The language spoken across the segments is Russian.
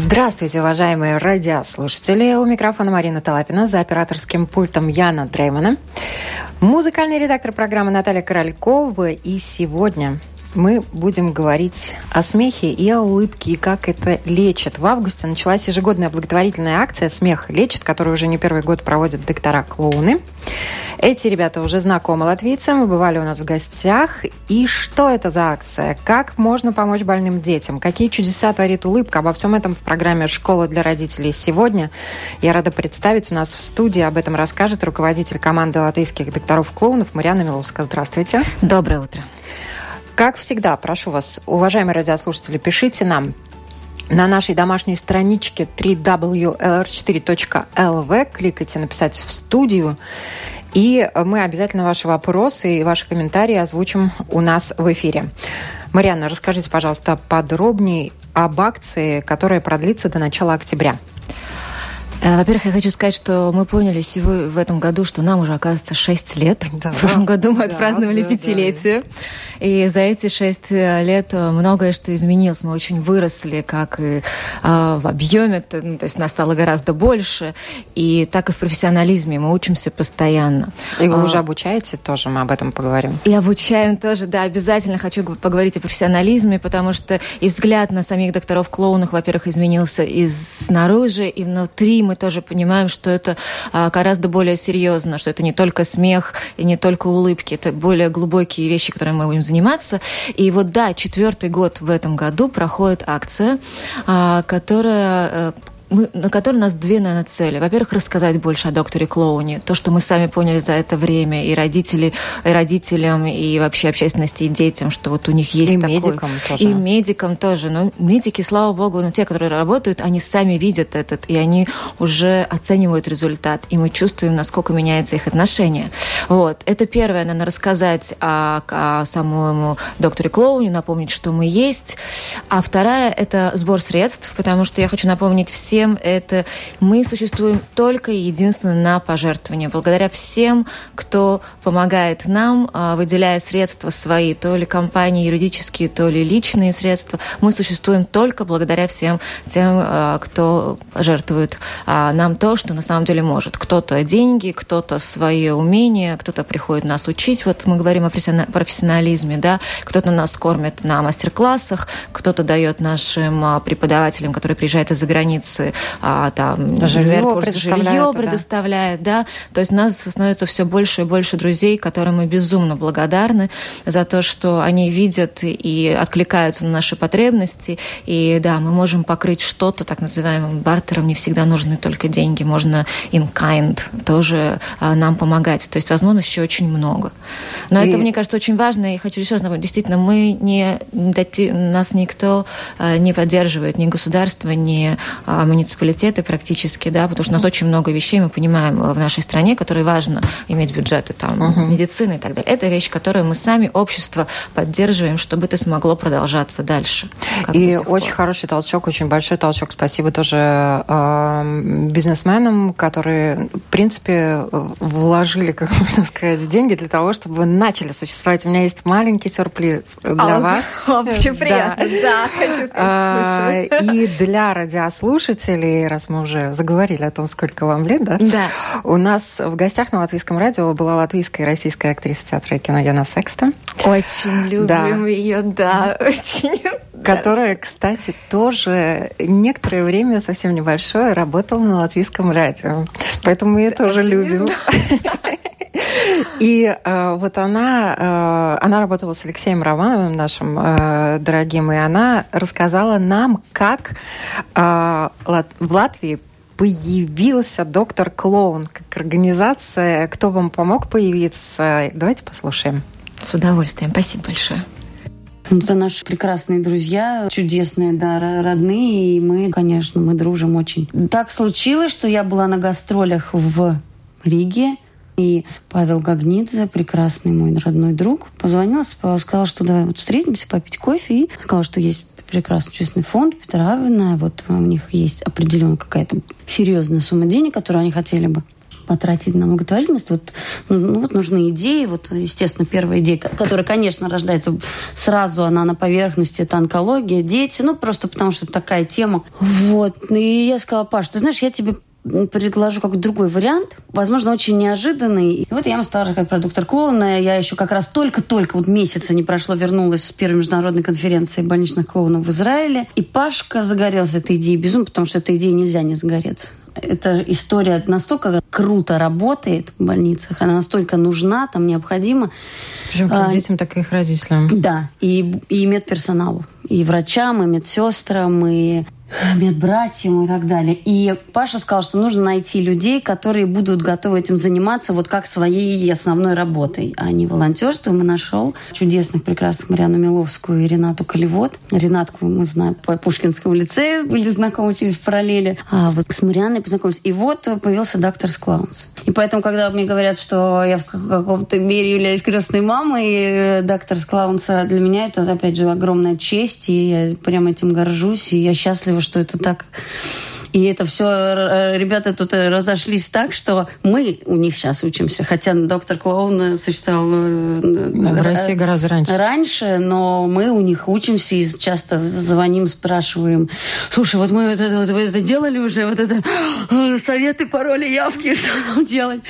Здравствуйте, уважаемые радиослушатели. У микрофона Марина Талапина, за операторским пультом Яна Дреймана. Музыкальный редактор программы Наталья Королькова. И сегодня мы будем говорить о смехе и о улыбке, и как это лечит. В августе началась ежегодная благотворительная акция «Смех лечит», которую уже не первый год проводят доктора-клоуны. Эти ребята уже знакомы латвийцам, бывали у нас в гостях. И что это за акция? Как можно помочь больным детям? Какие чудеса творит улыбка? Обо всем этом в программе «Школа для родителей» сегодня. Я рада представить у нас в студии. Об этом расскажет руководитель команды латвийских докторов-клоунов Мариана Миловская. Здравствуйте. Доброе утро. Как всегда, прошу вас, уважаемые радиослушатели, пишите нам на нашей домашней страничке www.lr4.lv. Кликайте «Написать в студию». И мы обязательно ваши вопросы и ваши комментарии озвучим у нас в эфире. Марианна, расскажите, пожалуйста, подробнее об акции, которая продлится до начала октября. Э, во-первых, я хочу сказать, что мы поняли сегодня, в этом году, что нам уже, оказывается, 6 лет. Да, в прошлом году мы да, отпраздновали да, пятилетие. Да. И за эти 6 э, лет э, многое что изменилось. Мы очень выросли как и э, в объеме, то, ну, то есть нас стало гораздо больше. И так и в профессионализме мы учимся постоянно. И вы а, уже обучаете тоже, мы об этом поговорим. И обучаем тоже, да, обязательно хочу поговорить о профессионализме, потому что и взгляд на самих докторов-клоунов, во-первых, изменился и снаружи, и внутри мы тоже понимаем, что это а, гораздо более серьезно, что это не только смех и не только улыбки, это более глубокие вещи, которыми мы будем заниматься. И вот да, четвертый год в этом году проходит акция, а, которая э, мы, на которой у нас две, наверное, цели. Во-первых, рассказать больше о докторе Клоуне. То, что мы сами поняли за это время, и родители, и родителям, и вообще общественности, и детям, что вот у них есть и такой... медикам тоже. И медикам тоже. Но медики, слава богу, ну, те, которые работают, они сами видят этот, и они уже оценивают результат. И мы чувствуем, насколько меняется их отношение. Вот. Это первое, наверное, рассказать о, о самому докторе Клоуне, напомнить, что мы есть. А вторая – это сбор средств, потому что я хочу напомнить всем, всем это мы существуем только и единственно на пожертвования. Благодаря всем, кто помогает нам, а, выделяя средства свои, то ли компании юридические, то ли личные средства, мы существуем только благодаря всем тем, а, кто жертвует а, нам то, что на самом деле может. Кто-то деньги, кто-то свое умение, кто-то приходит нас учить. Вот мы говорим о профессионализме, да, кто-то нас кормит на мастер-классах, кто-то дает нашим преподавателям, которые приезжают из-за границы, а, там, жилье предоставляет, жилье предоставляет да. да. То есть у нас становится все больше и больше друзей, которым мы безумно благодарны за то, что они видят и откликаются на наши потребности. И да, мы можем покрыть что-то так называемым бартером. Не всегда нужны только деньги. Можно in kind тоже а, нам помогать. То есть возможностей очень много. Но и... это, мне кажется, очень важно. И хочу еще раз напомнить, действительно, мы не, нас никто а, не поддерживает, ни государство, ни а, муниципалитеты практически, да, потому что у нас очень много вещей, мы понимаем, э, в нашей стране, которые важно иметь бюджеты, там, угу. медицины и так далее. Это вещь, которую мы сами, общество, поддерживаем, чтобы это смогло продолжаться дальше. И очень хороший толчок, очень большой толчок. Спасибо тоже э, бизнесменам, которые, в принципе, вложили, как можно сказать, деньги для того, чтобы вы начали существовать. У меня есть маленький сюрприз для а, вас. Вообще приятно. Да, да хочу сказать, а, И для радиослушателей слушателей, раз мы уже заговорили о том, сколько вам лет, да? Да. У нас в гостях на Латвийском радио была латвийская и российская актриса театра и кино Яна Секста. Очень любим да. ее, да, очень. Которая, кстати, тоже некоторое время, совсем небольшое, работала на латвийском радио. Поэтому мы ее тоже любим. И э, вот она, э, она работала с Алексеем Романовым, нашим э, дорогим, и она рассказала нам, как э, в Латвии появился доктор Клоун как организация. Кто вам помог появиться? Давайте послушаем. С удовольствием. Спасибо большое. Это наши прекрасные друзья, чудесные, да, родные, и мы, конечно, мы дружим очень. Так случилось, что я была на гастролях в Риге, и Павел Гагнидзе, прекрасный мой родной друг, позвонил, сказал, что давай вот встретимся, попить кофе. И сказал, что есть прекрасный честный фонд Петра Авина. Вот у них есть определенная какая-то серьезная сумма денег, которую они хотели бы потратить на благотворительность. Вот, ну, вот нужны идеи. Вот, естественно, первая идея, которая, конечно, рождается сразу, она на поверхности, это онкология, дети. Ну, просто потому что такая тема. Вот. И я сказала, Паш, ты знаешь, я тебе предложу какой-то другой вариант, возможно, очень неожиданный. И вот я вам стала как продуктор клоуна. Я еще как раз только-только, вот месяца не прошло, вернулась с первой международной конференции больничных клоунов в Израиле. И Пашка загорелся этой идеей безумно, потому что этой идеей нельзя не загореться. Эта история настолько круто работает в больницах, она настолько нужна, там необходима. Причем как а, детям, так и их родителям. Да, и, и медперсоналу, и врачам, и медсестрам, и медбратьям и так далее. И Паша сказал, что нужно найти людей, которые будут готовы этим заниматься вот как своей основной работой, а не волонтерством. И нашел чудесных, прекрасных Марьяну Миловскую и Ренату Колевод. Ренатку мы знаем по Пушкинскому лицею, были знакомы через параллели. А вот с Марианной познакомились. И вот появился доктор Склаунс. И поэтому, когда мне говорят, что я в каком-то мере являюсь крестной мамой, э, доктор Склаунса, для меня это, опять же, огромная честь, и я прям этим горжусь, и я счастлива счастлива, что это так. И это все, э, ребята тут э, разошлись так, что мы у них сейчас учимся. Хотя доктор Клоун существовал э, в России гораздо раньше. Раньше, но мы у них учимся и часто звоним, спрашиваем, слушай, вот мы вот это, вот, вот это делали уже, вот это советы, пароли, явки, что нам делать?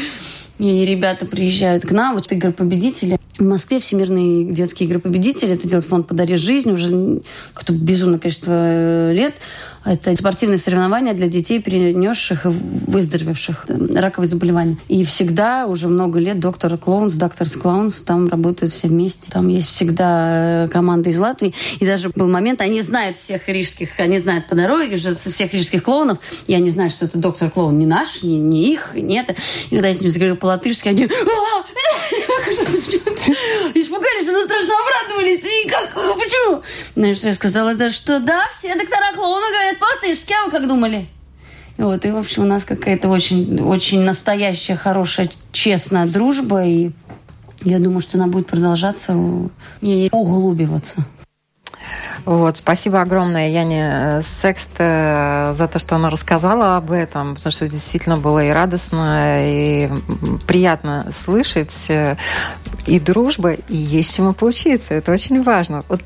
И ребята приезжают к нам, вот игры победители. В Москве Всемирные детские игры победители. Это делает фонд «Подари жизнь» уже какое-то безумное количество лет. Это спортивные соревнования для детей, перенесших и выздоровевших раковые заболевания. И всегда, уже много лет, доктор Клоунс, доктор Клоунс, там работают все вместе. Там есть всегда э, команда из Латвии. И даже был момент, они знают всех рижских, они знают по дороге уже всех рижских клоунов, и они знают, что это доктор Клоун не наш, не, не их, не это. И когда я с ним заговорил по-латышски, они испугались, но страшно обрадовались. И как, почему? Знаешь, я сказала, это что, да, все доктора клоуна говорят по-латышски, а вы как думали? Вот, и, в общем, у нас какая-то очень, очень настоящая, хорошая, честная дружба, и я думаю, что она будет продолжаться и углубиваться. Вот, спасибо огромное Яне э, Секст э, за то, что она рассказала об этом, потому что действительно было и радостно, и приятно слышать. Э, и дружба, и есть чему поучиться. Это очень важно. Вот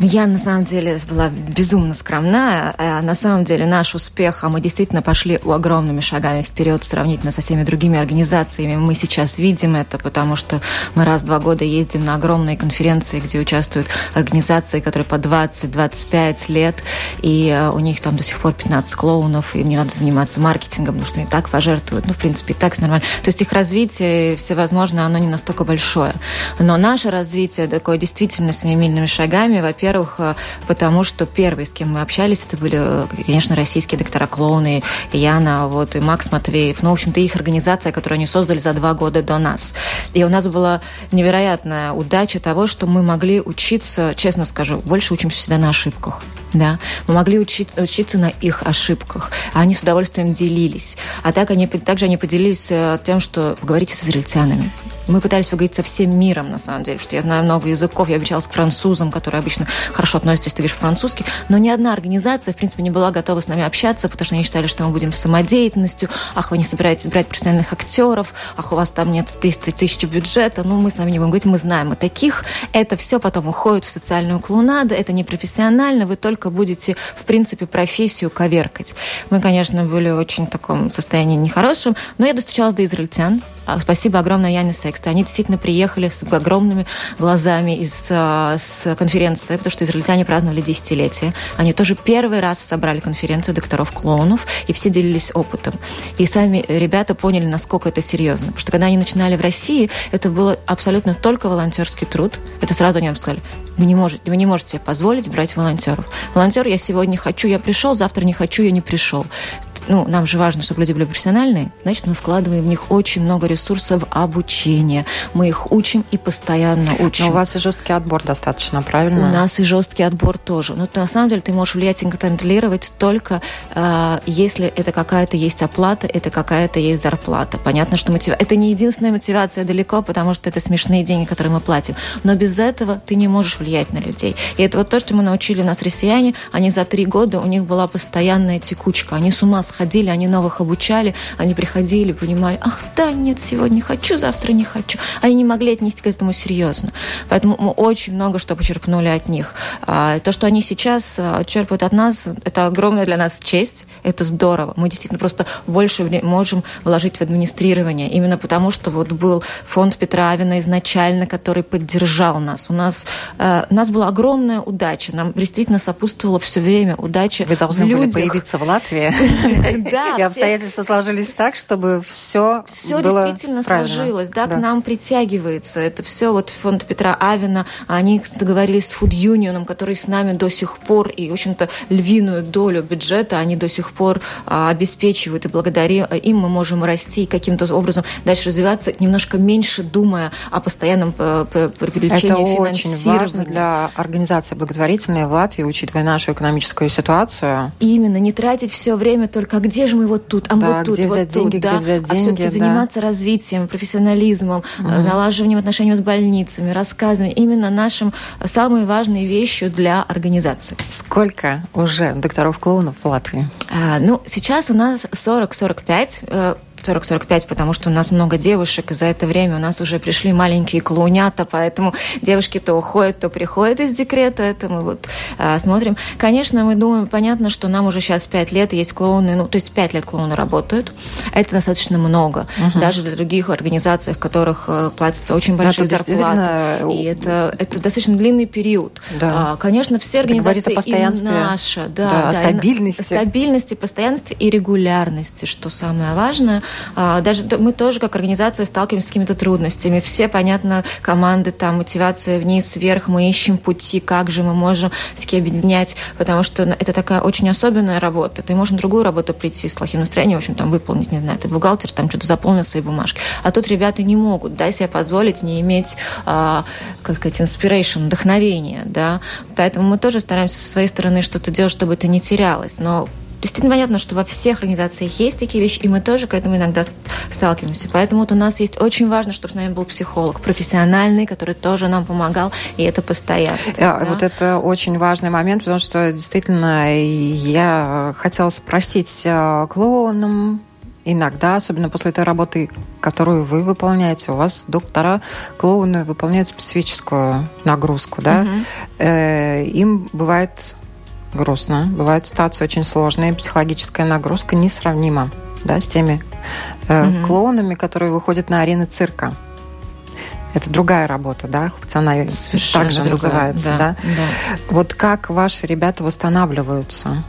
я, на самом деле, была безумно скромна. А на самом деле, наш успех, а мы действительно пошли огромными шагами вперед сравнительно со всеми другими организациями. Мы сейчас видим это, потому что мы раз в два года ездим на огромные конференции, где участвуют организации, которые по 20-25 лет, и э, у них там до сих пор 15 клоунов, и им не надо заниматься маркетингом, потому что они так пожертвуют. Ну, в принципе, и так все нормально. То есть их развитие всевозможно, оно не настолько большое. Но наше развитие такое действительно семимильными шагами, во-первых, во-первых, э, потому что первые, с кем мы общались, это были, э, конечно, российские доктора-клоуны, Яна, вот, и Макс Матвеев. Ну, в общем-то, их организация, которую они создали за два года до нас. И у нас была невероятная удача того, что мы могли учиться, честно скажу, больше учимся всегда на ошибках. Да, мы могли учиться, учиться на их ошибках. А они с удовольствием делились. А так они, также они поделились э, тем, что поговорите с израильтянами. Мы пытались поговорить со всем миром, на самом деле, что я знаю много языков. Я обучалась к французам, которые обычно хорошо относятся, если ты говоришь по-французски. Но ни одна организация, в принципе, не была готова с нами общаться, потому что они считали, что мы будем самодеятельностью. Ах, вы не собираетесь брать профессиональных актеров. Ах, у вас там нет тысячи, тысячи бюджета. Ну, мы с вами не будем говорить, мы знаем о таких. Это все потом уходит в социальную клоунаду. Это не профессионально. Вы только будете, в принципе, профессию коверкать. Мы, конечно, были в очень таком состоянии нехорошем. Но я достучалась до израильтян. А, спасибо огромное Яне Секста. Они действительно приехали с огромными глазами из а, с конференции, потому что израильтяне праздновали десятилетие. Они тоже первый раз собрали конференцию докторов-клоунов, и все делились опытом. И сами ребята поняли, насколько это серьезно. Потому что когда они начинали в России, это было абсолютно только волонтерский труд. Это сразу они нам сказали, вы не можете, вы не можете себе позволить брать волонтеров. Волонтер я сегодня хочу, я пришел, завтра не хочу, я не пришел ну, нам же важно, чтобы люди были профессиональные, значит, мы вкладываем в них очень много ресурсов обучения. Мы их учим и постоянно учим. Но у вас и жесткий отбор достаточно, правильно? У нас и жесткий отбор тоже. Но на самом деле ты можешь влиять и контролировать только э, если это какая-то есть оплата, это какая-то есть зарплата. Понятно, что мотив... это не единственная мотивация далеко, потому что это смешные деньги, которые мы платим. Но без этого ты не можешь влиять на людей. И это вот то, что мы научили нас россияне. Они за три года, у них была постоянная текучка. Они с ума сходили ходили, они новых обучали, они приходили, понимали, ах, да, нет, сегодня хочу, завтра не хочу. Они не могли отнести к этому серьезно. Поэтому мы очень много что почерпнули от них. А, то, что они сейчас а, черпают от нас, это огромная для нас честь, это здорово. Мы действительно просто больше можем вложить в администрирование, именно потому, что вот был фонд Петра Авина изначально, который поддержал нас. У нас, э, у нас была огромная удача, нам действительно сопутствовало все время удача Вы должны были появиться в Латвии. Да. И обстоятельства сложились так, чтобы все Все действительно сложилось, да, к нам притягивается. Это все вот фонд Петра Авина, они договорились с Food Union, который с нами до сих пор, и, в общем-то, львиную долю бюджета они до сих пор а, обеспечивают, и благодаря им мы можем расти и каким-то образом дальше развиваться, немножко меньше думая о постоянном э, привлечении очень важно для организации благотворительной в Латвии, учитывая нашу экономическую ситуацию. Именно, не тратить все время только, а где же мы вот тут, а да, вот тут, где вот взять тут, деньги, да, где взять деньги, а все-таки да. заниматься развитием, профессионализмом, угу. налаживанием отношений с больницами, рассказыванием, именно нашим самые важные вещи для организации. Сколько уже докторов-клоунов в Латвии? А, ну, сейчас у нас 40-45 40-45, потому что у нас много девушек, и за это время у нас уже пришли маленькие клоунята, поэтому девушки то уходят, то приходят из декрета, это мы вот а, смотрим. Конечно, мы думаем, понятно, что нам уже сейчас 5 лет, есть клоуны, ну, то есть 5 лет клоуны работают, это достаточно много, угу. даже для других организаций, в которых э, платятся очень большие да, зарплаты, и это, это достаточно длинный период. Да. А, конечно, все организации о постоянстве, и наша, да, да, да, о стабильности. И, стабильности, постоянстве и регулярности, что самое важное. А, даже мы тоже как организация сталкиваемся с какими-то трудностями. Все, понятно, команды, там, мотивация вниз, вверх, мы ищем пути, как же мы можем все-таки объединять, потому что это такая очень особенная работа. Ты можешь на другую работу прийти с плохим настроением, в общем, там, выполнить, не знаю, ты бухгалтер, там, что-то заполнил свои бумажки. А тут ребята не могут, да, себе позволить не иметь, а, как сказать, inspiration, вдохновение, да. Поэтому мы тоже стараемся со своей стороны что-то делать, чтобы это не терялось. Но действительно понятно, что во всех организациях есть такие вещи, и мы тоже к этому иногда сталкиваемся. Поэтому вот у нас есть очень важно, чтобы с нами был психолог, профессиональный, который тоже нам помогал, и это постоянство. Да, да? Вот это очень важный момент, потому что действительно я хотела спросить э, клоунам, иногда, особенно после той работы, которую вы выполняете, у вас доктора клоуны выполняют специфическую нагрузку, да, угу. э, им бывает грустно. Бывают ситуации очень сложные, психологическая нагрузка несравнима да, с теми э, mm клоунами, которые выходят на арены цирка. Это другая работа, да, она Совершенно также другая, называется, да, да? да. Вот как ваши ребята восстанавливаются?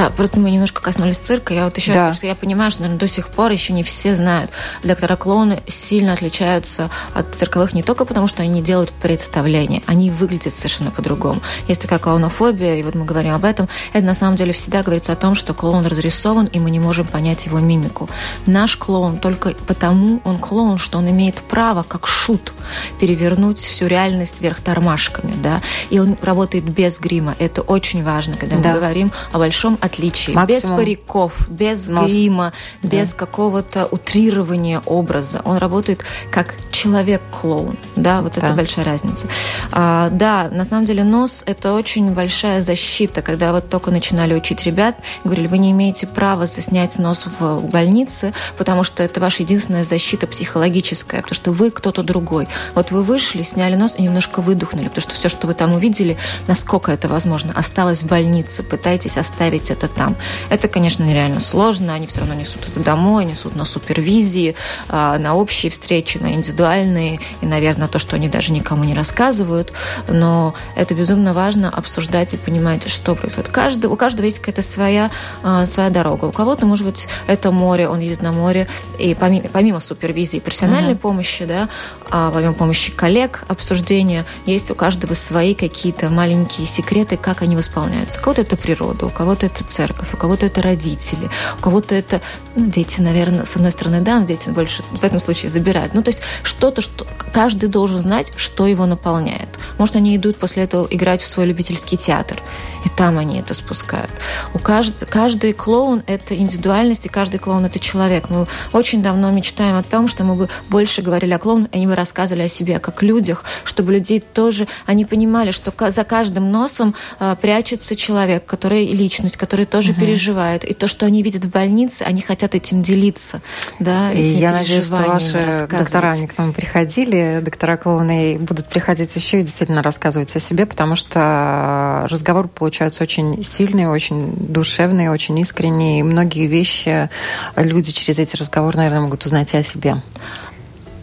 А, просто мы немножко коснулись цирка. Я вот еще да. раз что я понимаю, что, наверное, до сих пор еще не все знают. Доктора клоуны сильно отличаются от цирковых не только потому, что они не делают представления, они выглядят совершенно по-другому. Есть такая клоунофобия, и вот мы говорим об этом. Это на самом деле всегда говорится о том, что клоун разрисован, и мы не можем понять его мимику. Наш клоун только потому он клоун, что он имеет право, как шут, перевернуть всю реальность вверх тормашками, да, и он работает без грима. Это очень важно, когда да. мы говорим о большом отличии. Максимум. Без париков, без Нос. грима, да. без какого-то утрирования образа. Он работает как человек-клоун. Да, вот да. это большая разница. А, да, на самом деле нос – это очень большая защита. Когда вот только начинали учить ребят, говорили, вы не имеете права заснять нос в больнице, потому что это ваша единственная защита психологическая, потому что вы кто-то другой. Вот вы вышли, сняли нос и немножко выдохнули, потому что все, что вы там увидели, насколько это возможно, осталось в больнице. Пытайтесь оставить это там. Это, конечно, нереально сложно. Они все равно несут это домой, несут на супервизии, а, на общие встречи, на индивидуальные, и, наверное, то, что они даже никому не рассказывают. Но это безумно важно обсуждать и понимать, что происходит. Каждый, у каждого есть какая-то своя, а, своя дорога. У кого-то, может быть, это море, он ездит на море, и помимо, помимо супервизии профессиональной uh-huh. помощи, да, а помимо помощи коллег, обсуждения, есть у каждого свои какие-то маленькие секреты, как они восполняются. У кого-то это природа, у кого-то это церковь, у кого-то это родители, у кого-то это ну, дети, наверное, с одной стороны, да, но дети больше в этом случае забирают. Ну, то есть что-то, что каждый должен знать, что его наполняет. Может, они идут после этого играть в свой любительский театр, и там они это спускают. У каждый, каждый клоун – это индивидуальность, и каждый клоун – это человек. Мы очень давно мечтаем о том, что мы бы больше говорили о клоунах, они бы рассказывали о себе как людях, чтобы людей тоже, они понимали, что за каждым носом а, прячется человек, который личность, которые тоже угу. переживают. И то, что они видят в больнице, они хотят этим делиться. Да, и я надеюсь, что ваши доктора не к нам приходили, доктора клоуны будут приходить еще и действительно рассказывать о себе, потому что разговор получается очень сильный, очень душевный, очень искренний. И многие вещи люди через эти разговоры, наверное, могут узнать и о себе.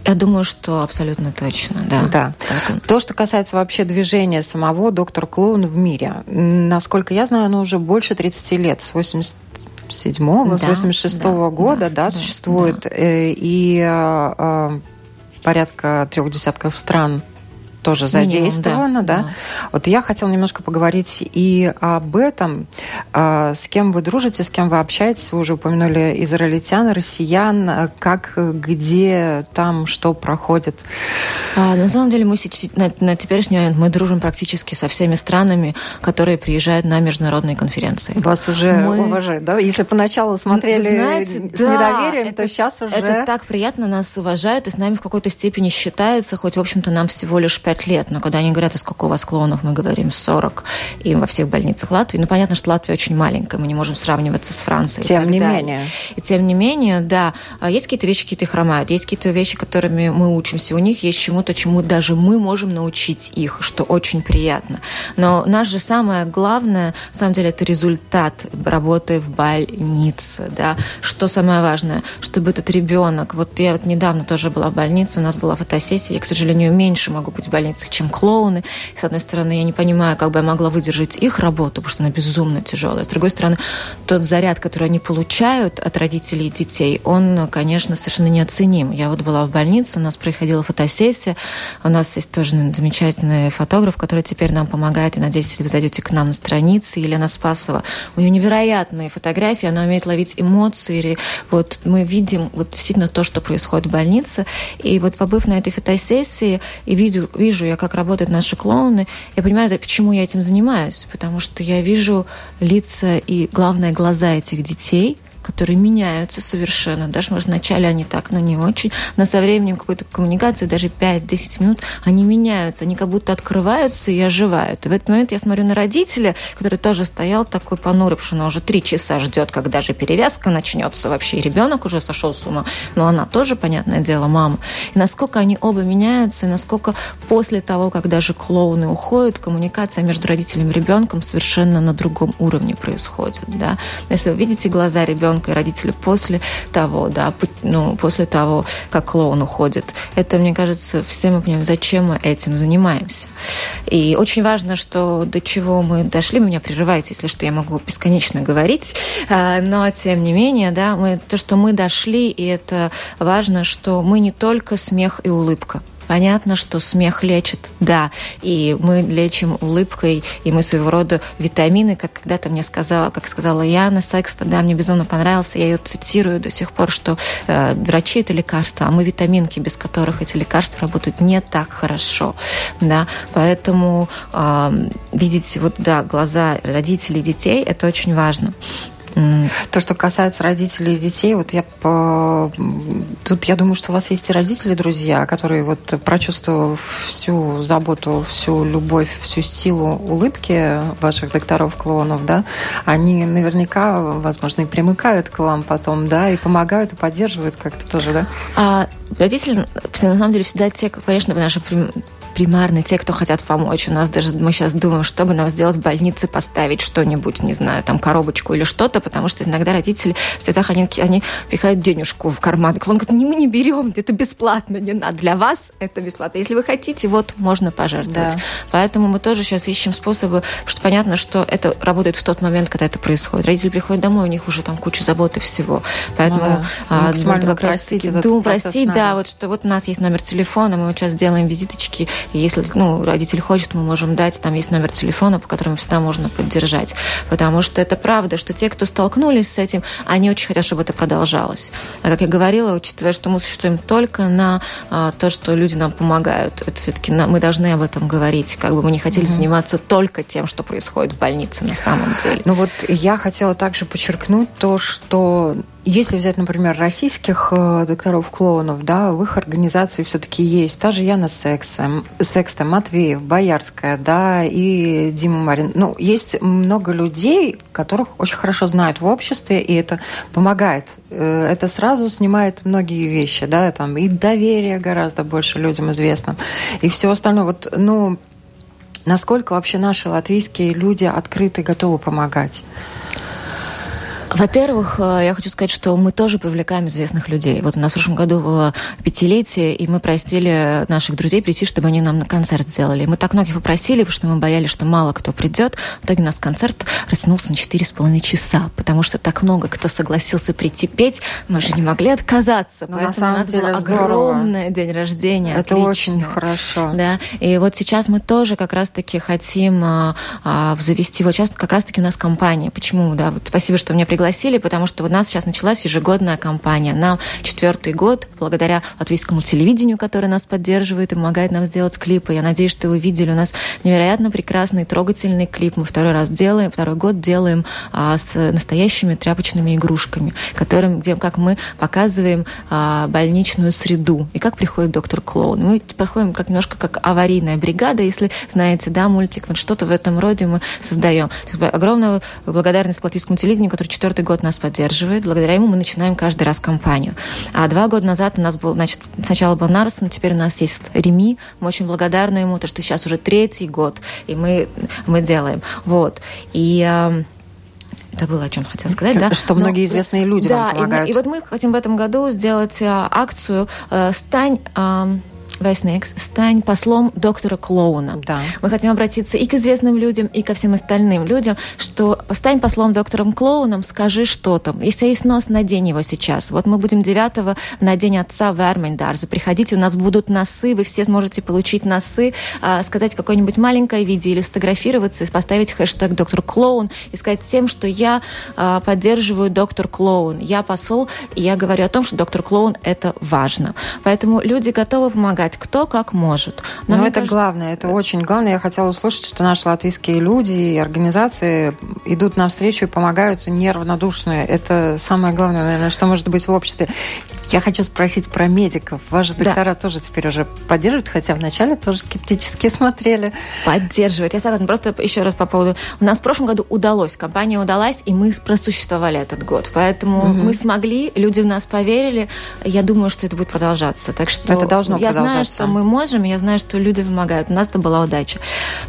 Я думаю, что абсолютно точно, да. Да. То, что касается вообще движения самого доктор Клоун в мире, насколько я знаю, оно уже больше 30 лет, с 87-го, да, с 86-го да, года, да, да, существует, да. Э, и э, э, порядка трех десятков стран тоже задействовано, Минимум, да, да. да. Вот я хотела немножко поговорить и об этом, а, с кем вы дружите, с кем вы общаетесь. Вы уже упомянули израильтян, россиян, как, где, там, что проходит. А, на самом деле мы сейчас, на, на теперешний момент мы дружим практически со всеми странами, которые приезжают на международные конференции. Вас уже мы... уважают, да? Если поначалу смотрели знаете, с да, недоверием, это, то сейчас уже... Это так приятно, нас уважают и с нами в какой-то степени считается, хоть, в общем-то, нам всего лишь пять 40 лет, но когда они говорят, а сколько у вас клонов, мы говорим 40, и во всех больницах Латвии. Ну, понятно, что Латвия очень маленькая, мы не можем сравниваться с Францией. Тем не далее. менее. И тем не менее, да, а есть какие-то вещи, какие-то хромают, есть какие-то вещи, которыми мы учимся, у них есть чему-то, чему даже мы можем научить их, что очень приятно. Но наш же самое главное, на самом деле, это результат работы в больнице, да. Что самое важное, чтобы этот ребенок, вот я вот недавно тоже была в больнице, у нас была фотосессия, я, к сожалению, меньше могу быть в больнице, больницах, чем клоуны. С одной стороны, я не понимаю, как бы я могла выдержать их работу, потому что она безумно тяжелая. С другой стороны, тот заряд, который они получают от родителей и детей, он, конечно, совершенно неоценим. Я вот была в больнице, у нас проходила фотосессия, у нас есть тоже замечательный фотограф, который теперь нам помогает, и надеюсь, если вы зайдете к нам на странице, Елена Спасова, у нее невероятные фотографии, она умеет ловить эмоции, вот мы видим вот действительно то, что происходит в больнице, и вот побыв на этой фотосессии, и вижу, вижу вижу я, как работают наши клоуны, я понимаю, почему я этим занимаюсь. Потому что я вижу лица и, главное, глаза этих детей – которые меняются совершенно. Даже, может, вначале они так, но не очень. Но со временем какой-то коммуникации, даже 5-10 минут, они меняются. Они как будто открываются и оживают. И в этот момент я смотрю на родителя, который тоже стоял такой понурый, потому что она уже три часа ждет, когда же перевязка начнется вообще. И ребенок уже сошел с ума. Но она тоже, понятное дело, мама. И насколько они оба меняются, и насколько после того, как даже клоуны уходят, коммуникация между родителем и ребенком совершенно на другом уровне происходит. Да? Если вы видите глаза ребенка, ребенка и родители после того, да, ну, после того, как клоун уходит. Это, мне кажется, все мы понимаем, зачем мы этим занимаемся. И очень важно, что до чего мы дошли, меня прерываете, если что, я могу бесконечно говорить, а, но тем не менее, да, мы, то, что мы дошли, и это важно, что мы не только смех и улыбка. Понятно, что смех лечит, да, и мы лечим улыбкой, и мы своего рода витамины, как когда-то мне сказала, как сказала Яна Секста, да, мне безумно понравился, я ее цитирую до сих пор, что э, врачи это лекарства, а мы витаминки, без которых эти лекарства работают не так хорошо, да, поэтому э, видеть вот, да, глаза родителей детей, это очень важно. То, что касается родителей и детей, вот я по... тут я думаю, что у вас есть и родители, друзья, которые вот прочувствовав всю заботу, всю любовь, всю силу улыбки ваших докторов-клоунов, да, они наверняка, возможно, и примыкают к вам потом, да, и помогают, и поддерживают как-то тоже, да? А родители, на самом деле, всегда те, конечно, наши примарно те, кто хотят помочь. У нас даже мы сейчас думаем, чтобы нам сделать в больнице, поставить что-нибудь, не знаю, там коробочку или что-то, потому что иногда родители в цветах, они, они пихают денежку в карман. Клон говорит, не, мы не берем, это бесплатно, не надо. Для вас это бесплатно. Если вы хотите, вот, можно пожертвовать. Да. Поэтому мы тоже сейчас ищем способы, потому что понятно, что это работает в тот момент, когда это происходит. Родители приходят домой, у них уже там куча забот и всего. Поэтому ну, а, максимально как простить раз, думаю, простить, да, вот что вот у нас есть номер телефона, мы вот сейчас делаем визиточки, и если ну, родитель хочет, мы можем дать, там есть номер телефона, по которому всегда можно поддержать. Потому что это правда, что те, кто столкнулись с этим, они очень хотят, чтобы это продолжалось. А как я говорила, учитывая, что мы существуем только на а, то, что люди нам помогают, это все-таки мы должны об этом говорить. Как бы мы не хотели mm-hmm. заниматься только тем, что происходит в больнице на самом деле. Ну вот я хотела также подчеркнуть то, что если взять, например, российских э, докторов-клоунов, да, в их организации все-таки есть та же Яна Секста, Секста, Матвеев, Боярская, да, и Дима Марин. Ну, есть много людей, которых очень хорошо знают в обществе, и это помогает. Э, это сразу снимает многие вещи, да, там и доверие гораздо больше людям известным, и все остальное. Вот, ну, насколько вообще наши латвийские люди открыты, готовы помогать? Во-первых, э, я хочу сказать, что мы тоже привлекаем известных людей. Вот у нас в прошлом году было пятилетие, и мы просили наших друзей прийти, чтобы они нам на концерт сделали. мы так многих попросили, потому что мы боялись, что мало кто придет. В итоге у нас концерт растянулся на четыре с половиной часа, потому что так много кто согласился прийти петь, мы же не могли отказаться. Но Поэтому на самом у нас деле было огромное день рождения. Это отличное. очень хорошо. Да, и вот сейчас мы тоже как раз-таки хотим а, а, завести, вот сейчас как раз-таки у нас компания. Почему, да, вот спасибо, что меня пригласили пригласили, потому что у нас сейчас началась ежегодная кампания. Нам четвертый год, благодаря латвийскому телевидению, которое нас поддерживает и помогает нам сделать клипы. Я надеюсь, что вы видели. У нас невероятно прекрасный, трогательный клип. Мы второй раз делаем, второй год делаем а, с настоящими тряпочными игрушками, которым, где, как мы показываем а, больничную среду и как приходит доктор Клоун. Мы проходим как немножко как аварийная бригада, если знаете, да, мультик, вот что-то в этом роде мы создаем. Огромная благодарность латвийскому телевидению, который четвертый год нас поддерживает. Благодаря ему мы начинаем каждый раз кампанию. А два года назад у нас был, значит, сначала был Нарстон, теперь у нас есть Реми. Мы очень благодарны ему, потому что сейчас уже третий год, и мы, мы делаем. Вот. И забыла, о чем хотела сказать, да? Что Но, многие известные люди да, вам помогают. И, и вот мы хотим в этом году сделать а, акцию э, «Стань...» Вайснекс, стань послом доктора Клоуна. Да. Мы хотим обратиться и к известным людям, и ко всем остальным людям, что стань послом доктором Клоуном, скажи что там. Если есть нос, надень его сейчас. Вот мы будем 9 на День Отца в Эрминдарзе. Приходите, у нас будут носы, вы все сможете получить носы, а, сказать какое-нибудь маленькое видео или сфотографироваться, поставить хэштег доктор Клоун и сказать всем, что я а, поддерживаю доктор Клоун. Я посол, и я говорю о том, что доктор Клоун это важно. Поэтому люди готовы помогать помогать, кто как может. Но, Но это кажется... главное, это очень главное. Я хотела услышать, что наши латвийские люди и организации идут навстречу и помогают неравнодушные. Это самое главное, наверное, что может быть в обществе. Я хочу спросить про медиков. Ваши да. доктора тоже теперь уже поддерживают, хотя вначале тоже скептически смотрели. Поддерживают. Я согласна. Просто еще раз по поводу... У нас в прошлом году удалось. Компания удалась, и мы просуществовали этот год. Поэтому угу. мы смогли, люди в нас поверили. Я думаю, что это будет продолжаться. Так что это должно я продолжаться. знаю, что мы можем, я знаю, что люди помогают. У нас это была удача.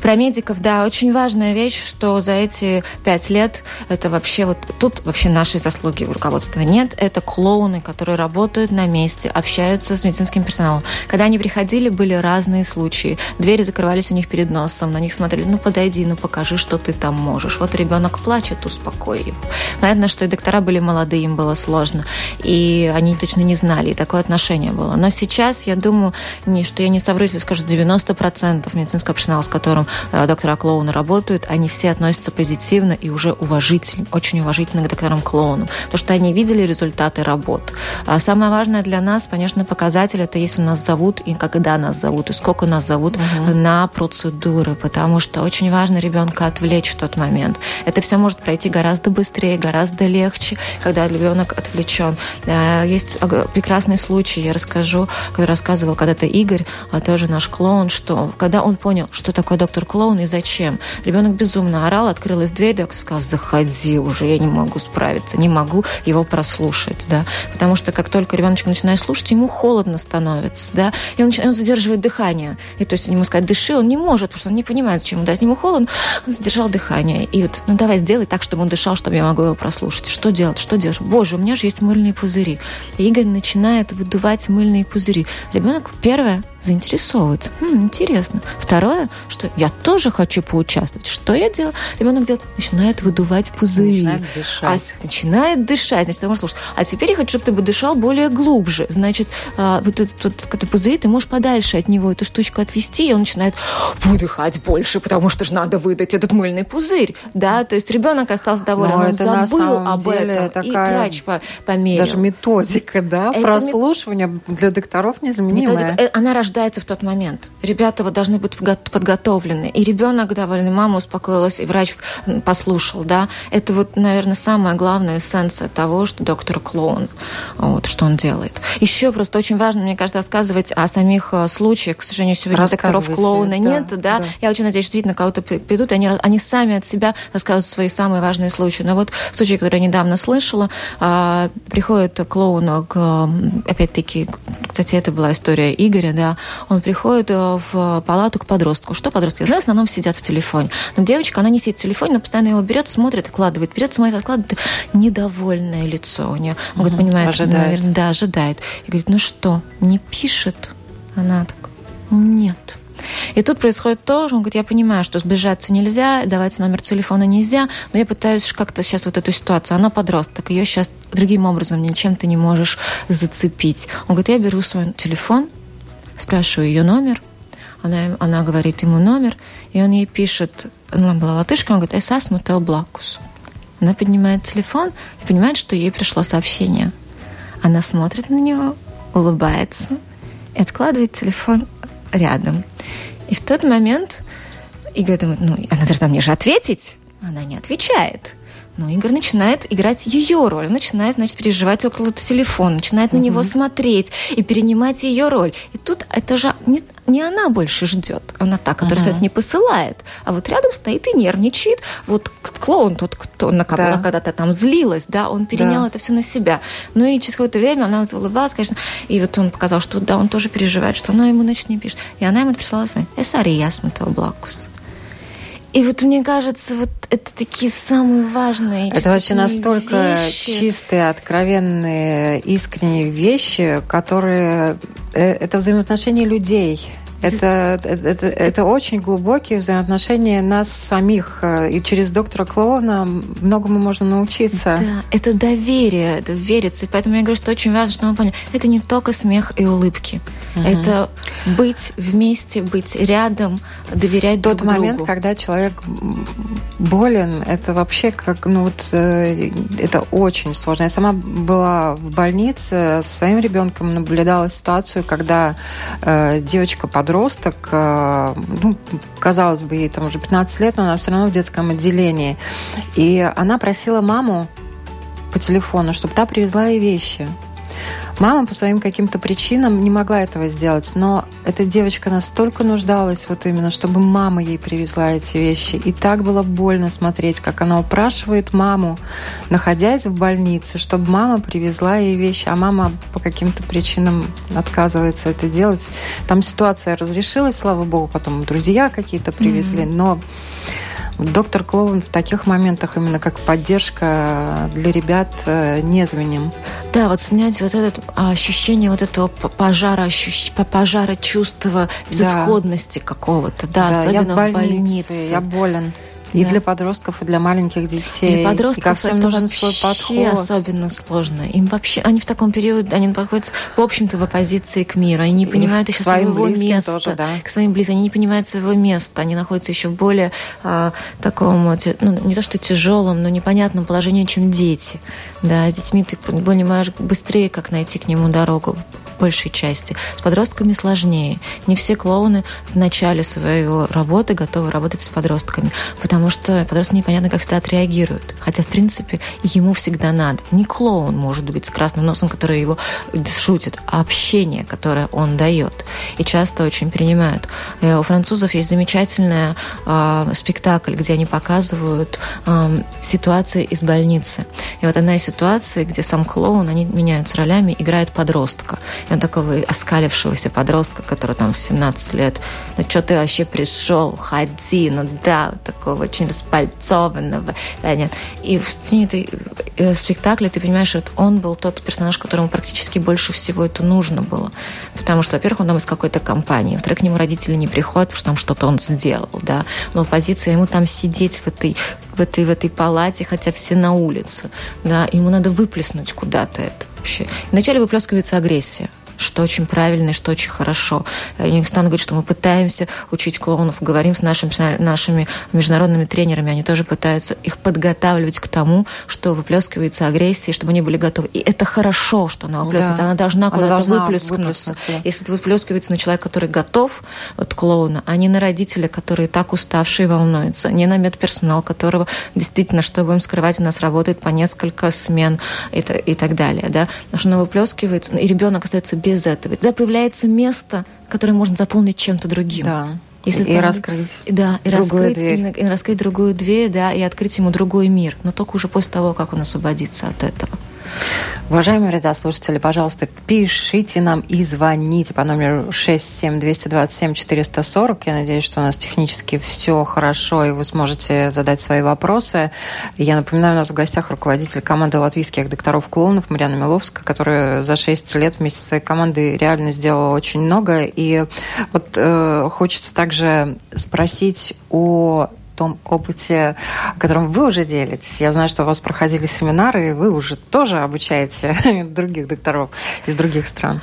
Про медиков, да, очень важная вещь, что за эти пять лет это вообще вот тут вообще нашей заслуги у руководства нет. Это клоуны, которые работают работают на месте, общаются с медицинским персоналом. Когда они приходили, были разные случаи. Двери закрывались у них перед носом, на них смотрели, ну подойди, ну покажи, что ты там можешь. Вот ребенок плачет, успокой его. Понятно, что и доктора были молодые, им было сложно. И они точно не знали, и такое отношение было. Но сейчас, я думаю, не, что я не совру, если скажу, 90% медицинского персонала, с которым э, доктора клоуны работают, они все относятся позитивно и уже уважительно, очень уважительно к докторам клоунам, потому что они видели результаты работ. А сам Самое важное для нас, конечно, показатель это если нас зовут и когда нас зовут, и сколько нас зовут угу. на процедуры, потому что очень важно ребенка отвлечь в тот момент. Это все может пройти гораздо быстрее, гораздо легче, когда ребенок отвлечен. Э, есть прекрасный случай, я расскажу, который рассказывал когда-то Игорь, а тоже наш клоун, что когда он понял, что такое доктор клоун и зачем, ребенок безумно орал, открылась дверь, доктор сказал, заходи уже, я не могу справиться, не могу его прослушать, да, потому что как только только ребеночек начинает слушать, ему холодно становится, да, и он, он задерживает дыхание. И то есть ему сказать, дыши, он не может, потому что он не понимает, зачем ему дать. Ему холодно, он задержал дыхание. И вот, ну давай, сделай так, чтобы он дышал, чтобы я могла его прослушать. Что делать, что делать? Боже, у меня же есть мыльные пузыри. И Игорь начинает выдувать мыльные пузыри. Ребенок, первое, заинтересовывается. Хм, интересно. Второе, что я тоже хочу поучаствовать. Что я делаю? Ребенок делает, начинает выдувать пузыри. Начинает дышать. А, начинает дышать. Значит, ты можешь слушать. А теперь я хочу, чтобы ты бы дышал более глубже. Значит, а, вот этот, этот, этот пузырь, ты можешь подальше от него эту штучку отвести, и он начинает выдыхать больше, потому что же надо выдать этот мыльный пузырь. Да, то есть ребенок остался доволен, Но он это забыл об этом. Такая... И врач померил. Даже методика, да, это прослушивания мет... для докторов незаменимая. Методика, э, она рождается в тот момент. Ребята вот должны быть подготовлены. И ребенок довольный, мама успокоилась, и врач послушал, да. Это вот, наверное, самая главная эссенция того, что доктор клоун, вот, что он делает. Еще просто очень важно, мне кажется, рассказывать о самих э, случаях. К сожалению, сегодня докторов клоуна да, нет, да. да. Я очень надеюсь, что действительно кого-то придут, и они, они сами от себя рассказывают свои самые важные случаи. Но вот случай, который я недавно слышала, а, приходит клоун к, опять-таки, кстати, это была история Игоря, да, он приходит э, в палату к подростку. Что подростки? Ну, в основном сидят в телефоне. Но девочка, она не сидит в телефоне, но постоянно его берет, смотрит, откладывает, берет, смотрит, откладывает. Недовольное лицо у нее. Он говорит, понимает, ожидает. наверное, да, ожидает. И говорит, ну что, не пишет? Она так, нет. И тут происходит то, он говорит, я понимаю, что сбежаться нельзя, давать номер телефона нельзя, но я пытаюсь как-то сейчас вот эту ситуацию, она подросток, ее сейчас другим образом ничем ты не можешь зацепить. Он говорит, я беру свой телефон, спрашиваю ее номер, она, она говорит ему номер, и он ей пишет, она была латышка, он говорит, «Эсас мутео блакус». Она поднимает телефон и понимает, что ей пришло сообщение. Она смотрит на него, улыбается и откладывает телефон рядом. И в тот момент Игорь думает, ну, она должна мне же ответить. Она не отвечает. Но Игорь начинает играть ее роль, он начинает, значит, переживать около телефона, начинает угу. на него смотреть и перенимать ее роль. И тут это же не, не она больше ждет, она та, которая угу. не посылает, а вот рядом стоит и нервничает. Вот клоун тот, кто на кого да. она когда-то там злилась, да, он перенял да. это все на себя. Ну и через какое-то время она улыбалась, конечно, и вот он показал, что да, он тоже переживает, что она ему ночь не пишет. И она ему прислала «Эсари ясматова блакус». И вот мне кажется, вот это такие самые важные. Это вообще настолько вещи. чистые, откровенные, искренние вещи, которые э, это взаимоотношения людей. Это, это, это очень глубокие взаимоотношения нас самих. И через доктора Клоуна многому можно научиться. Да, это доверие, это верится. И поэтому я говорю, что очень важно, что мы поняли, это не только смех и улыбки. Угу. Это быть вместе, быть рядом, доверять Тот друг момент, когда человек болен, это вообще как, ну вот, э, это очень сложно. Я сама была в больнице со своим ребенком, наблюдала ситуацию, когда э, девочка под подросток, э, ну, казалось бы, ей там уже 15 лет, но она все равно в детском отделении. И она просила маму по телефону, чтобы та привезла ей вещи. Мама по своим каким-то причинам не могла этого сделать, но эта девочка настолько нуждалась вот именно, чтобы мама ей привезла эти вещи. И так было больно смотреть, как она упрашивает маму, находясь в больнице, чтобы мама привезла ей вещи, а мама по каким-то причинам отказывается это делать. Там ситуация разрешилась, слава богу, потом друзья какие-то привезли, mm-hmm. но Доктор Клоун в таких моментах именно как поддержка для ребят э, незаменим. Да, вот снять вот это ощущение вот этого пожара, ощущ... пожара чувства безысходности да. какого-то, да, да особенно я в больнице. В больнице. Я болен. И да. для подростков, и для маленьких детей. Для подростков и ко всем это нужен свой подход. особенно сложно. Им вообще, они в таком периоде, они находятся, в общем-то, в оппозиции к миру. Они не понимают еще своего места. Тоже, да. К своим близким. Они не понимают своего места. Они находятся еще в более а, таком, ну, не то что тяжелом, но непонятном положении, чем дети. Да, с детьми ты понимаешь быстрее, как найти к нему дорогу большей части. С подростками сложнее. Не все клоуны в начале своей работы готовы работать с подростками, потому что подростки непонятно, как всегда отреагируют. Хотя, в принципе, ему всегда надо. Не клоун может быть с красным носом, который его шутит, а общение, которое он дает. И часто очень принимают. Э, у французов есть замечательный э, спектакль, где они показывают э, ситуации из больницы. И вот одна из ситуаций, где сам клоун, они меняются ролями, играет подростка. Он такого оскалившегося подростка, который там в 17 лет, ну что ты вообще пришел, ходи, ну да, такого очень распальцованного. Нет. И в течение этой э, спектакля ты понимаешь, что он был тот персонаж, которому практически больше всего это нужно было. Потому что, во-первых, он там из какой-то компании, во-вторых, к нему родители не приходят, потому что там что-то он сделал, да. Но позиция ему там сидеть в этой в этой, в этой палате, хотя все на улице. Да, ему надо выплеснуть куда-то это вообще. Вначале выплескивается агрессия что очень правильно и что очень хорошо. Я не стану говорить, что мы пытаемся учить клоунов, говорим с нашим, нашими международными тренерами, они тоже пытаются их подготавливать к тому, что выплескивается агрессия, чтобы они были готовы. И это хорошо, что она выплескивается. Да. Она должна куда-то выплеснуться. Если это выплескивается на человека, который готов от клоуна, а не на родителя, которые так уставшие и волнуются, не на медперсонал, которого действительно, что будем скрывать, у нас работает по несколько смен и, и так далее. Да? Что она выплескивается, и ребенок остается без этого. Тогда появляется место, которое можно заполнить чем-то другим. Да. Если и там, раскрыть. Да, и раскрыть, дверь. И, и раскрыть другую дверь, да, и открыть ему другой мир. Но только уже после того, как он освободится от этого. Уважаемые радиослушатели, пожалуйста, пишите нам и звоните по номеру 67-227-440. Я надеюсь, что у нас технически все хорошо, и вы сможете задать свои вопросы. Я напоминаю, у нас в гостях руководитель команды латвийских докторов-клоунов Марьяна Миловская, которая за 6 лет вместе со своей командой реально сделала очень много. И вот э, хочется также спросить о том опыте, которым вы уже делитесь. Я знаю, что у вас проходили семинары, и вы уже тоже обучаете других докторов из других стран.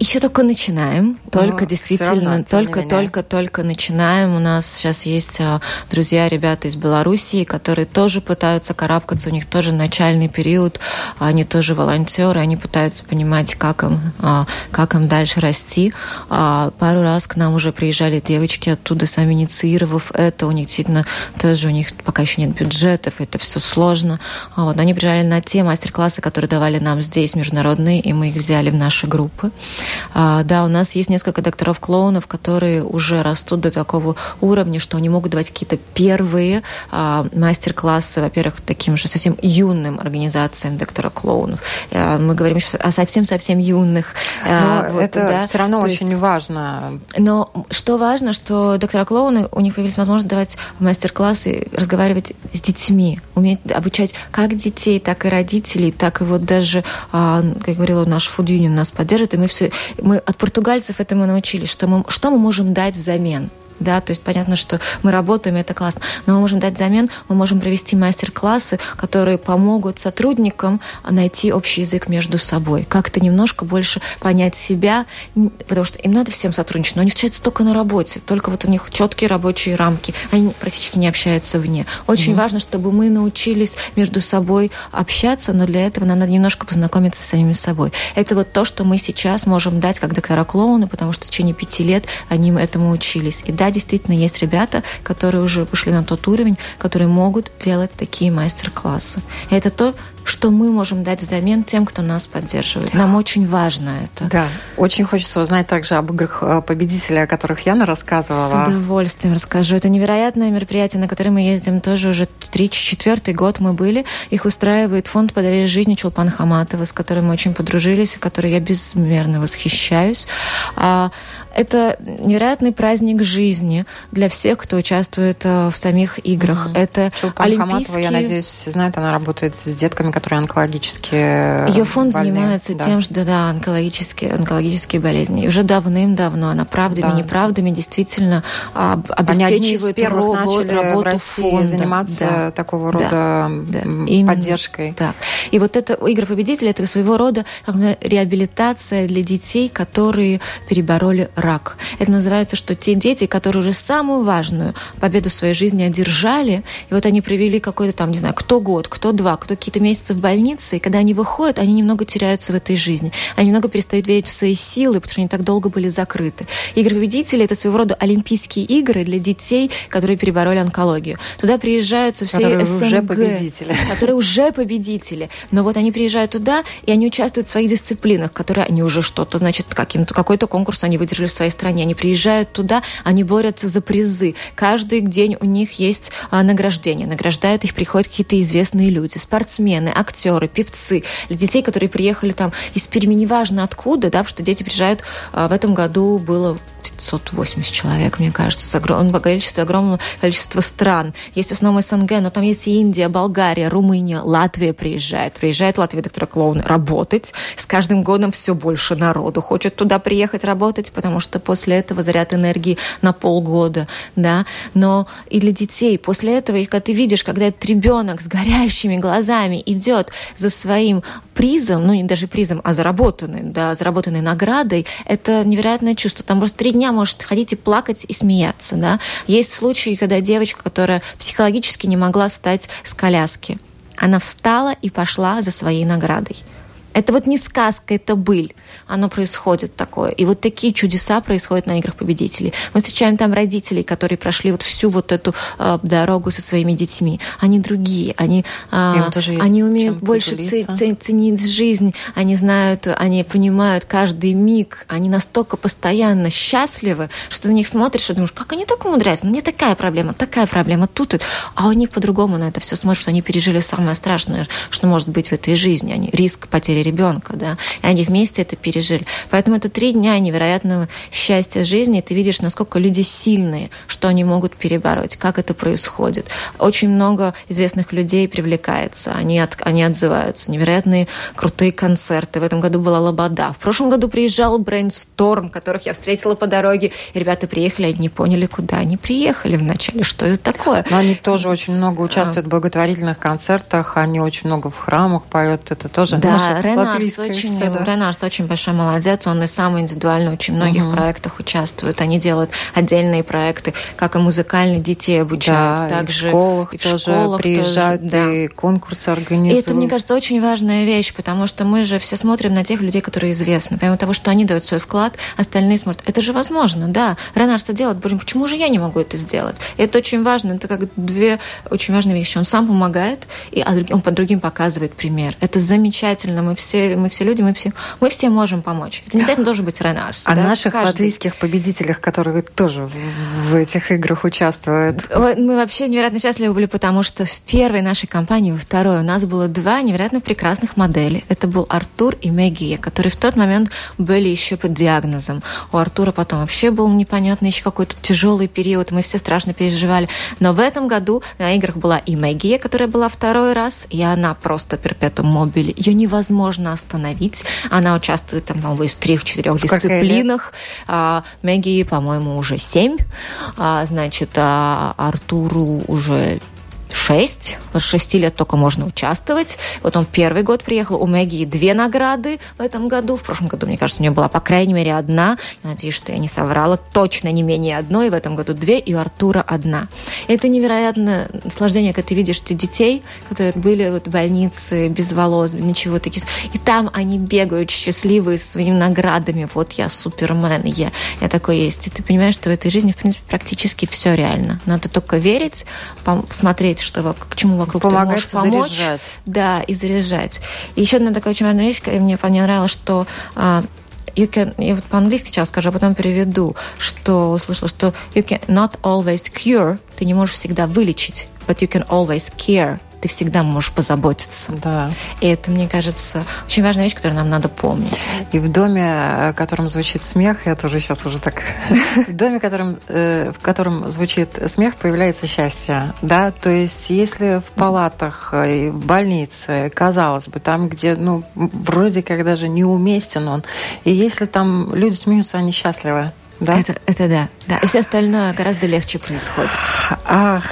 Еще только начинаем, только Но действительно, равно, только, только, только начинаем. У нас сейчас есть а, друзья, ребята из Белоруссии, которые тоже пытаются карабкаться, у них тоже начальный период, они тоже волонтеры, они пытаются понимать, как им, а, как им дальше расти. А, пару раз к нам уже приезжали девочки оттуда, сами инициировав это, у них действительно тоже, у них пока еще нет бюджетов, это все сложно. Вот, они приезжали на те мастер-классы, которые давали нам здесь международные, и мы их взяли в наши группы. А, да, у нас есть несколько докторов-клоунов, которые уже растут до такого уровня, что они могут давать какие-то первые а, мастер-классы, во-первых, таким же совсем юным организациям доктора-клоунов. А, мы говорим сейчас о совсем-совсем юных. Но вот, это да. все равно То очень есть... важно. Но что важно, что доктора-клоуны, у них появилась возможность давать мастер-классы, разговаривать с детьми, уметь обучать как детей, так и родителей, так и вот даже, как говорила наш Union нас поддерживает, и мы все мы от португальцев этому научились, что мы, что мы можем дать взамен да, то есть понятно, что мы работаем, и это классно, но мы можем дать замен, мы можем провести мастер-классы, которые помогут сотрудникам найти общий язык между собой, как-то немножко больше понять себя, потому что им надо всем сотрудничать, но они встречаются только на работе, только вот у них четкие рабочие рамки, они практически не общаются вне. Очень mm-hmm. важно, чтобы мы научились между собой общаться, но для этого нам надо немножко познакомиться с самими собой. Это вот то, что мы сейчас можем дать как доктора-клоуны, потому что в течение пяти лет они этому учились. И да, действительно есть ребята, которые уже пошли на тот уровень, которые могут делать такие мастер-классы. Это то, что мы можем дать взамен тем, кто нас поддерживает. Нам очень важно это. Да, очень хочется узнать также об играх э, победителей, о которых Яна рассказывала. С удовольствием расскажу. Это невероятное мероприятие, на которое мы ездим тоже уже три-четвертый год мы были. Их устраивает фонд «Подари жизни» Чулпан Хаматова, с которым мы очень подружились, и которой я безмерно восхищаюсь. А, это невероятный праздник жизни для всех, кто участвует э, в самих играх. Mm-hmm. Это Чулпан олимпийские... Хаматова, я надеюсь, все знают, она работает с детками, которые онкологические Ее фонд больные. занимается да. тем, что, да, онкологические, онкологические болезни. И уже давным-давно она правдами, да. неправдами действительно об, обеспечивает Они робот, начали работу в России фонда. заниматься да. такого рода да. Да. поддержкой. Так. И вот это игры победителей это своего рода реабилитация для детей, которые перебороли рак. Это называется, что те дети, которые уже самую важную победу в своей жизни одержали, и вот они провели какой-то там, не знаю, кто год, кто два, кто какие-то месяцы в больнице, и когда они выходят, они немного теряются в этой жизни. Они немного перестают верить в свои силы, потому что они так долго были закрыты. Игры победителей – это своего рода Олимпийские игры для детей, которые перебороли онкологию. Туда приезжают со всей которые СНГ. уже победители. Которые уже победители. Но вот они приезжают туда, и они участвуют в своих дисциплинах, которые они уже что-то, значит, каким-то, какой-то конкурс они выдержали в своей стране. Они приезжают туда, они борются за призы. Каждый день у них есть а, награждение. Награждают их, приходят какие-то известные люди, спортсмены, актеры, певцы. Для детей, которые приехали там из Перми, неважно откуда, да, потому что дети приезжают, а, в этом году было 580 человек, мне кажется, с огромным количеством, огромного количества стран. Есть в основном СНГ, но там есть и Индия, Болгария, Румыния, Латвия приезжает. Приезжает Латвия доктора клоуна работать. С каждым годом все больше народу хочет туда приехать работать, потому что после этого заряд энергии на полгода, да. Но и для детей после этого, и когда ты видишь, когда этот ребенок с горящими глазами идет за своим призом, ну не даже призом, а заработанной, да, заработанной наградой, это невероятное чувство. Там просто три дня может ходить и плакать, и смеяться, да. Есть случаи, когда девочка, которая психологически не могла встать с коляски, она встала и пошла за своей наградой. Это вот не сказка, это быль. Оно происходит такое. И вот такие чудеса происходят на играх победителей. Мы встречаем там родителей, которые прошли вот всю вот эту э, дорогу со своими детьми. Они другие, они, э, они умеют больше ценить жизнь, они знают, они понимают каждый миг, они настолько постоянно счастливы, что ты на них смотришь и думаешь, как они так умудряются? Ну, мне такая проблема, такая проблема, тут, а у них по-другому на это все смотрят, что они пережили самое страшное, что может быть в этой жизни. Они риск потери ребенка, да, и они вместе это пережили. Поэтому это три дня невероятного счастья жизни, и ты видишь, насколько люди сильные, что они могут перебороть, как это происходит. Очень много известных людей привлекается, они, от, они отзываются. Невероятные крутые концерты. В этом году была Лобода. В прошлом году приезжал Брейнсторм, которых я встретила по дороге. И ребята приехали, они не поняли, куда они приехали вначале, что это такое. Но они тоже очень много участвуют в благотворительных концертах, они очень много в храмах поют, это тоже да, Ренарс очень, да? Ренарс очень большой молодец, он и сам индивидуально очень многих угу. проектах участвует. Они делают отдельные проекты, как и музыкальные детей обучают. Да, также и в школах, и в тоже школах приезжают, тоже, да. и конкурсы организуют. И это, мне кажется, очень важная вещь, потому что мы же все смотрим на тех людей, которые известны. Помимо того, что они дают свой вклад, остальные смотрят. Это же возможно, да. Ренарс это делает. Боже, почему же я не могу это сделать? Это очень важно. Это как две очень важные вещи. Он сам помогает, и а он под другим показывает пример. Это замечательно. Мы все все, мы все люди, мы все, мы все можем помочь. Это не обязательно должен быть Ренарс. А да? наших Каждый. латвийских победителях, которые тоже в этих играх участвуют? Мы вообще невероятно счастливы были, потому что в первой нашей компании, во второй, у нас было два невероятно прекрасных модели. Это был Артур и Мэгия, которые в тот момент были еще под диагнозом. У Артура потом вообще был непонятный еще какой-то тяжелый период, мы все страшно переживали. Но в этом году на играх была и Мэгия, которая была второй раз, и она просто перпетум мобили. Ее невозможно можно остановить. Она участвует там, по-моему, в трех-четырех дисциплинах. А, Мэгги, по-моему, уже семь. А, значит, а Артуру уже шесть. С шести лет только можно участвовать. Вот он первый год приехал. У Мэгги две награды в этом году. В прошлом году, мне кажется, у нее была, по крайней мере, одна. Я надеюсь, что я не соврала. Точно не менее одной. В этом году две. И у Артура одна. Это невероятное наслаждение, когда ты видишь эти детей, которые были вот в больнице, без волос, ничего таких. И там они бегают счастливые своими наградами. Вот я супермен, я, я такой есть. И ты понимаешь, что в этой жизни, в принципе, практически все реально. Надо только верить, смотреть, что, к чему вокруг Помогать ты можешь помочь. Заряжать. Да, и заряжать. И еще одна такая очень важная вещь, мне понравилось, что uh, you can, я вот по-английски сейчас скажу, а потом переведу, что услышала, что you can not always cure, ты не можешь всегда вылечить, but you can always care, ты всегда можешь позаботиться. Да. И это, мне кажется, очень важная вещь, которую нам надо помнить. И в доме, в котором звучит смех, я тоже сейчас уже так... В доме, котором, э, в котором звучит смех, появляется счастье. Да, то есть если в палатах, э, в больнице, казалось бы, там, где, ну, вроде как даже неуместен он, и если там люди смеются, они счастливы. Да? Это, это да, да. И все остальное гораздо легче происходит. Ах,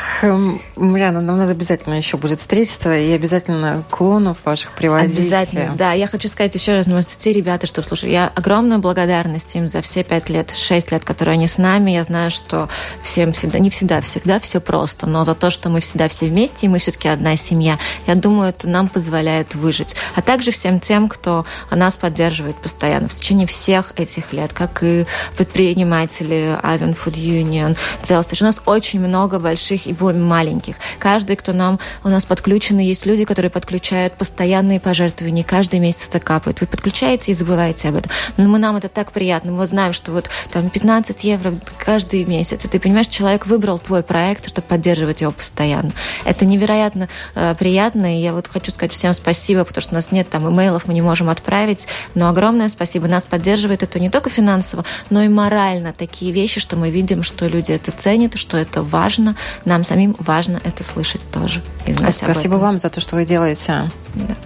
Марьяна, нам надо обязательно еще будет встретиться и обязательно клонов ваших приводить. Обязательно, да. Я хочу сказать еще раз, может, те ребята, что слушали, я огромную благодарность им за все пять лет, шесть лет, которые они с нами. Я знаю, что всем всегда, не всегда, всегда все просто, но за то, что мы всегда все вместе, и мы все-таки одна семья, я думаю, это нам позволяет выжить. А также всем тем, кто нас поддерживает постоянно в течение всех этих лет, как и предприятия предприниматели Ivan Food Union, Zelstage. У нас очень много больших и маленьких. Каждый, кто нам, у нас подключены, есть люди, которые подключают постоянные пожертвования, каждый месяц это капает. Вы подключаете и забываете об этом. Но мы, нам это так приятно. Мы знаем, что вот там 15 евро каждый месяц. И ты понимаешь, человек выбрал твой проект, чтобы поддерживать его постоянно. Это невероятно э, приятно. И я вот хочу сказать всем спасибо, потому что у нас нет там имейлов, мы не можем отправить. Но огромное спасибо. Нас поддерживает это не только финансово, но и морально морально такие вещи, что мы видим, что люди это ценят, что это важно. Нам самим важно это слышать тоже. И знать Спасибо вам за то, что вы делаете. Да.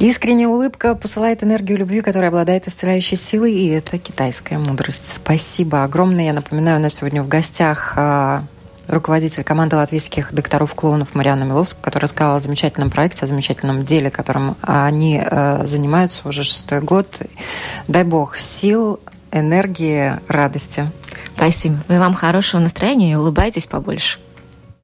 Искренняя улыбка посылает энергию любви, которая обладает исцеляющей силой, и это китайская мудрость. Спасибо огромное. Я напоминаю, у нас сегодня в гостях а, руководитель команды латвийских докторов-клоунов Мариана Миловска, которая рассказала о замечательном проекте, о замечательном деле, которым они э, занимаются уже шестой год. Дай бог сил, энергии радости. Спасибо. Ну Вы вам хорошего настроения и улыбайтесь побольше.